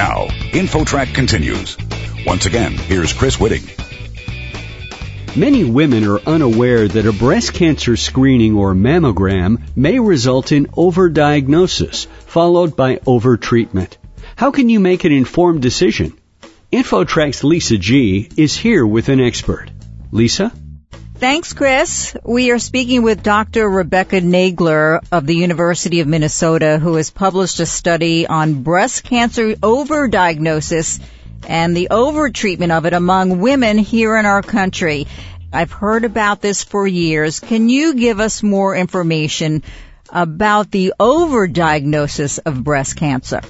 Now, InfoTrack continues. Once again, here's Chris Whitting. Many women are unaware that a breast cancer screening or mammogram may result in overdiagnosis, followed by overtreatment. How can you make an informed decision? InfoTrack's Lisa G is here with an expert. Lisa? Thanks, Chris. We are speaking with Dr. Rebecca Nagler of the University of Minnesota, who has published a study on breast cancer overdiagnosis and the overtreatment of it among women here in our country. I've heard about this for years. Can you give us more information about the overdiagnosis of breast cancer?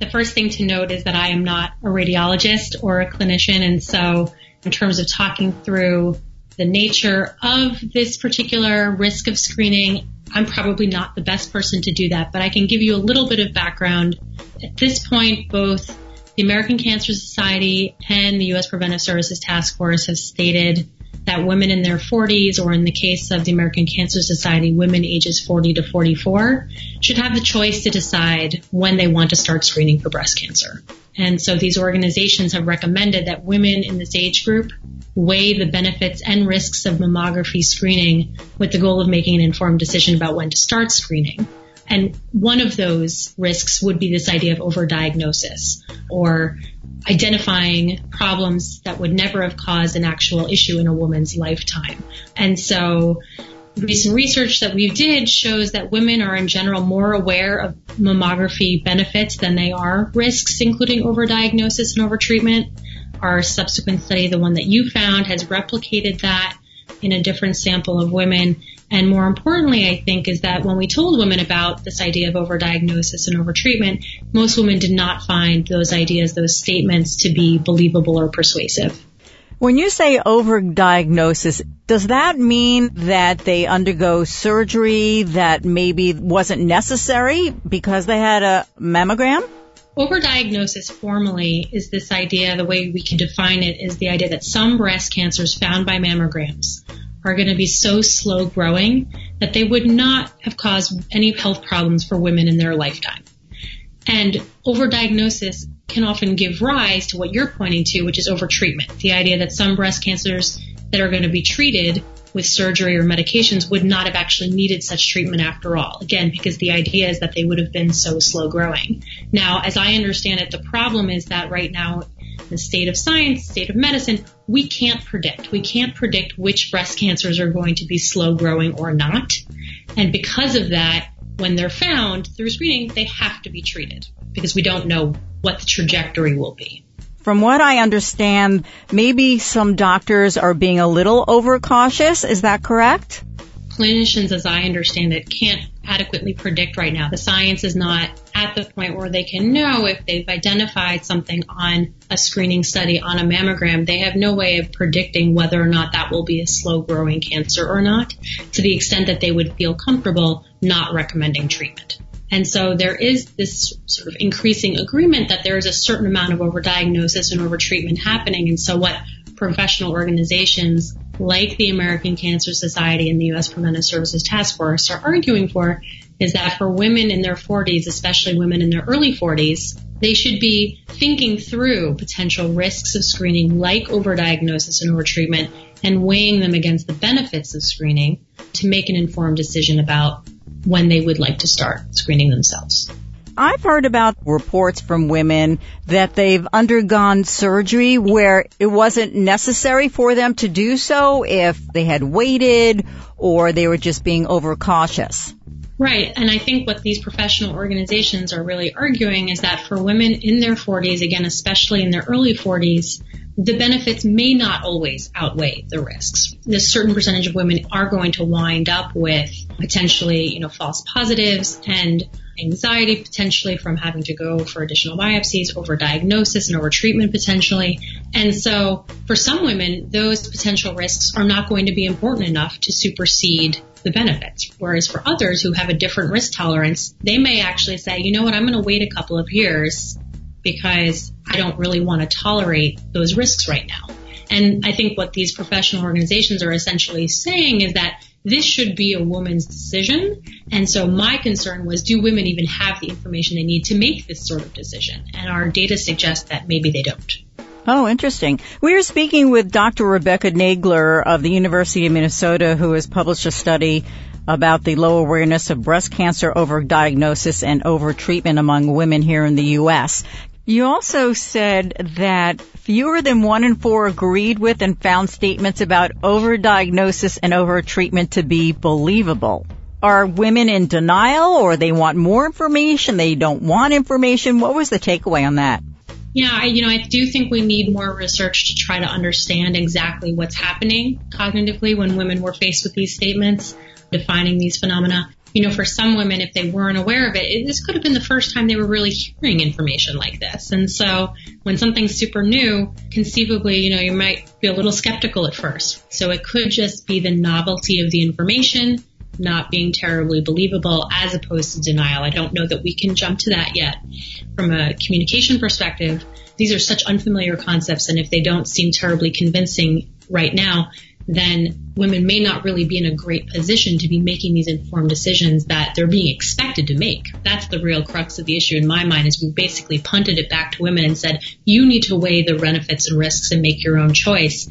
The first thing to note is that I am not a radiologist or a clinician, and so in terms of talking through the nature of this particular risk of screening, I'm probably not the best person to do that, but I can give you a little bit of background. At this point, both the American Cancer Society and the U.S. Preventive Services Task Force have stated that women in their 40s, or in the case of the American Cancer Society, women ages 40 to 44, should have the choice to decide when they want to start screening for breast cancer. And so these organizations have recommended that women in this age group weigh the benefits and risks of mammography screening with the goal of making an informed decision about when to start screening. And one of those risks would be this idea of overdiagnosis or identifying problems that would never have caused an actual issue in a woman's lifetime. And so recent research that we did shows that women are in general more aware of mammography benefits than they are risks, including overdiagnosis and overtreatment. Our subsequent study, the one that you found, has replicated that in a different sample of women. And more importantly, I think, is that when we told women about this idea of overdiagnosis and overtreatment, most women did not find those ideas, those statements to be believable or persuasive. When you say overdiagnosis, does that mean that they undergo surgery that maybe wasn't necessary because they had a mammogram? Overdiagnosis formally is this idea, the way we can define it is the idea that some breast cancers found by mammograms are going to be so slow growing that they would not have caused any health problems for women in their lifetime. And overdiagnosis can often give rise to what you're pointing to, which is overtreatment. The idea that some breast cancers that are going to be treated with surgery or medications would not have actually needed such treatment after all. Again, because the idea is that they would have been so slow growing. Now, as I understand it, the problem is that right now, the state of science, state of medicine, we can't predict. We can't predict which breast cancers are going to be slow growing or not. And because of that, when they're found through screening, they have to be treated because we don't know what the trajectory will be. From what I understand, maybe some doctors are being a little overcautious. Is that correct? Clinicians, as I understand it, can't adequately predict right now. The science is not at the point where they can know if they've identified something on a screening study on a mammogram. They have no way of predicting whether or not that will be a slow growing cancer or not to the extent that they would feel comfortable not recommending treatment. And so there is this sort of increasing agreement that there is a certain amount of overdiagnosis and overtreatment happening. And so what professional organizations like the American Cancer Society and the U.S. Preventive Services Task Force are arguing for is that for women in their 40s, especially women in their early 40s, they should be thinking through potential risks of screening like overdiagnosis and overtreatment and weighing them against the benefits of screening to make an informed decision about when they would like to start screening themselves. I've heard about reports from women that they've undergone surgery where it wasn't necessary for them to do so if they had waited or they were just being overcautious. Right. And I think what these professional organizations are really arguing is that for women in their 40s, again, especially in their early 40s, the benefits may not always outweigh the risks. A certain percentage of women are going to wind up with potentially, you know, false positives and anxiety potentially from having to go for additional biopsies, over diagnosis and over treatment potentially. And so for some women, those potential risks are not going to be important enough to supersede the benefits. Whereas for others who have a different risk tolerance, they may actually say, you know what, I'm going to wait a couple of years because I don't really want to tolerate those risks right now. And I think what these professional organizations are essentially saying is that this should be a woman's decision. And so my concern was, do women even have the information they need to make this sort of decision? And our data suggests that maybe they don't. Oh, interesting. We are speaking with Dr. Rebecca Nagler of the University of Minnesota, who has published a study about the low awareness of breast cancer over diagnosis and over treatment among women here in the U.S. You also said that fewer than one in four agreed with and found statements about overdiagnosis and overtreatment to be believable. Are women in denial or they want more information? They don't want information? What was the takeaway on that? Yeah, I, you know, I do think we need more research to try to understand exactly what's happening cognitively when women were faced with these statements, defining these phenomena you know, for some women, if they weren't aware of it, it, this could have been the first time they were really hearing information like this. And so when something's super new, conceivably, you know, you might be a little skeptical at first. So it could just be the novelty of the information not being terribly believable as opposed to denial. I don't know that we can jump to that yet. From a communication perspective, these are such unfamiliar concepts, and if they don't seem terribly convincing right now, then women may not really be in a great position to be making these informed decisions that they're being expected to make. That's the real crux of the issue in my mind is we basically punted it back to women and said, you need to weigh the benefits and risks and make your own choice.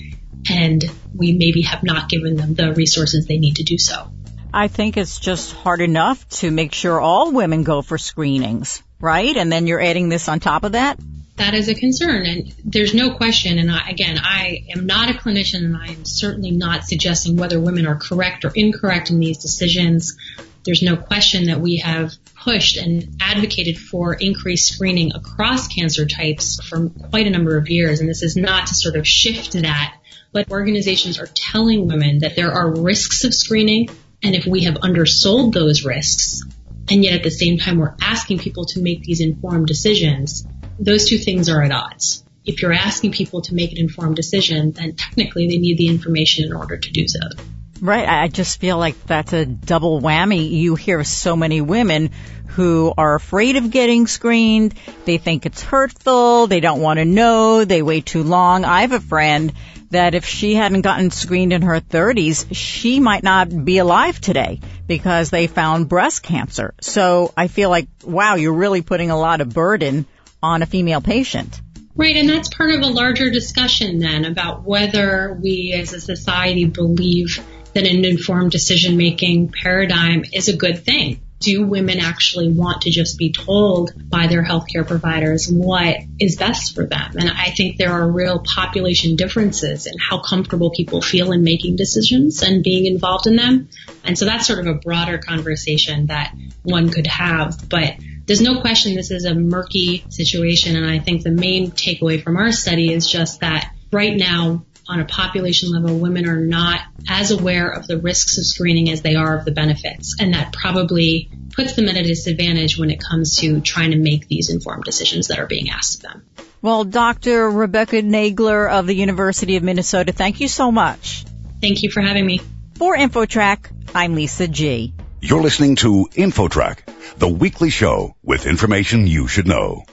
And we maybe have not given them the resources they need to do so. I think it's just hard enough to make sure all women go for screenings, right? And then you're adding this on top of that? that is a concern. And there's no question. And I, again, I am not a clinician and I am certainly not suggesting whether women are correct or incorrect in these decisions. There's no question that we have pushed and advocated for increased screening across cancer types for quite a number of years. And this is not to sort of shift that, but organizations are telling women that there are risks of screening. And if we have undersold those risks, and yet at the same time we're asking people to make these informed decisions, those two things are at odds. If you're asking people to make an informed decision, then technically they need the information in order to do so. Right. I just feel like that's a double whammy. You hear so many women who are afraid of getting screened. They think it's hurtful. They don't want to know. They wait too long. I have a friend that if she hadn't gotten screened in her 30s, she might not be alive today because they found breast cancer. So I feel like, wow, you're really putting a lot of burden on a female patient. Right, and that's part of a larger discussion then about whether we as a society believe that an informed decision making paradigm is a good thing. Do women actually want to just be told by their healthcare providers what is best for them? And I think there are real population differences in how comfortable people feel in making decisions and being involved in them. And so that's sort of a broader conversation that one could have. But there's no question this is a murky situation. And I think the main takeaway from our study is just that right now, on a population level, women are not as aware of the risks of screening as they are of the benefits. And that probably puts them at a disadvantage when it comes to trying to make these informed decisions that are being asked of them. Well, Dr. Rebecca Nagler of the University of Minnesota, thank you so much. Thank you for having me. For InfoTrack, I'm Lisa G. You're listening to InfoTrack, the weekly show with information you should know.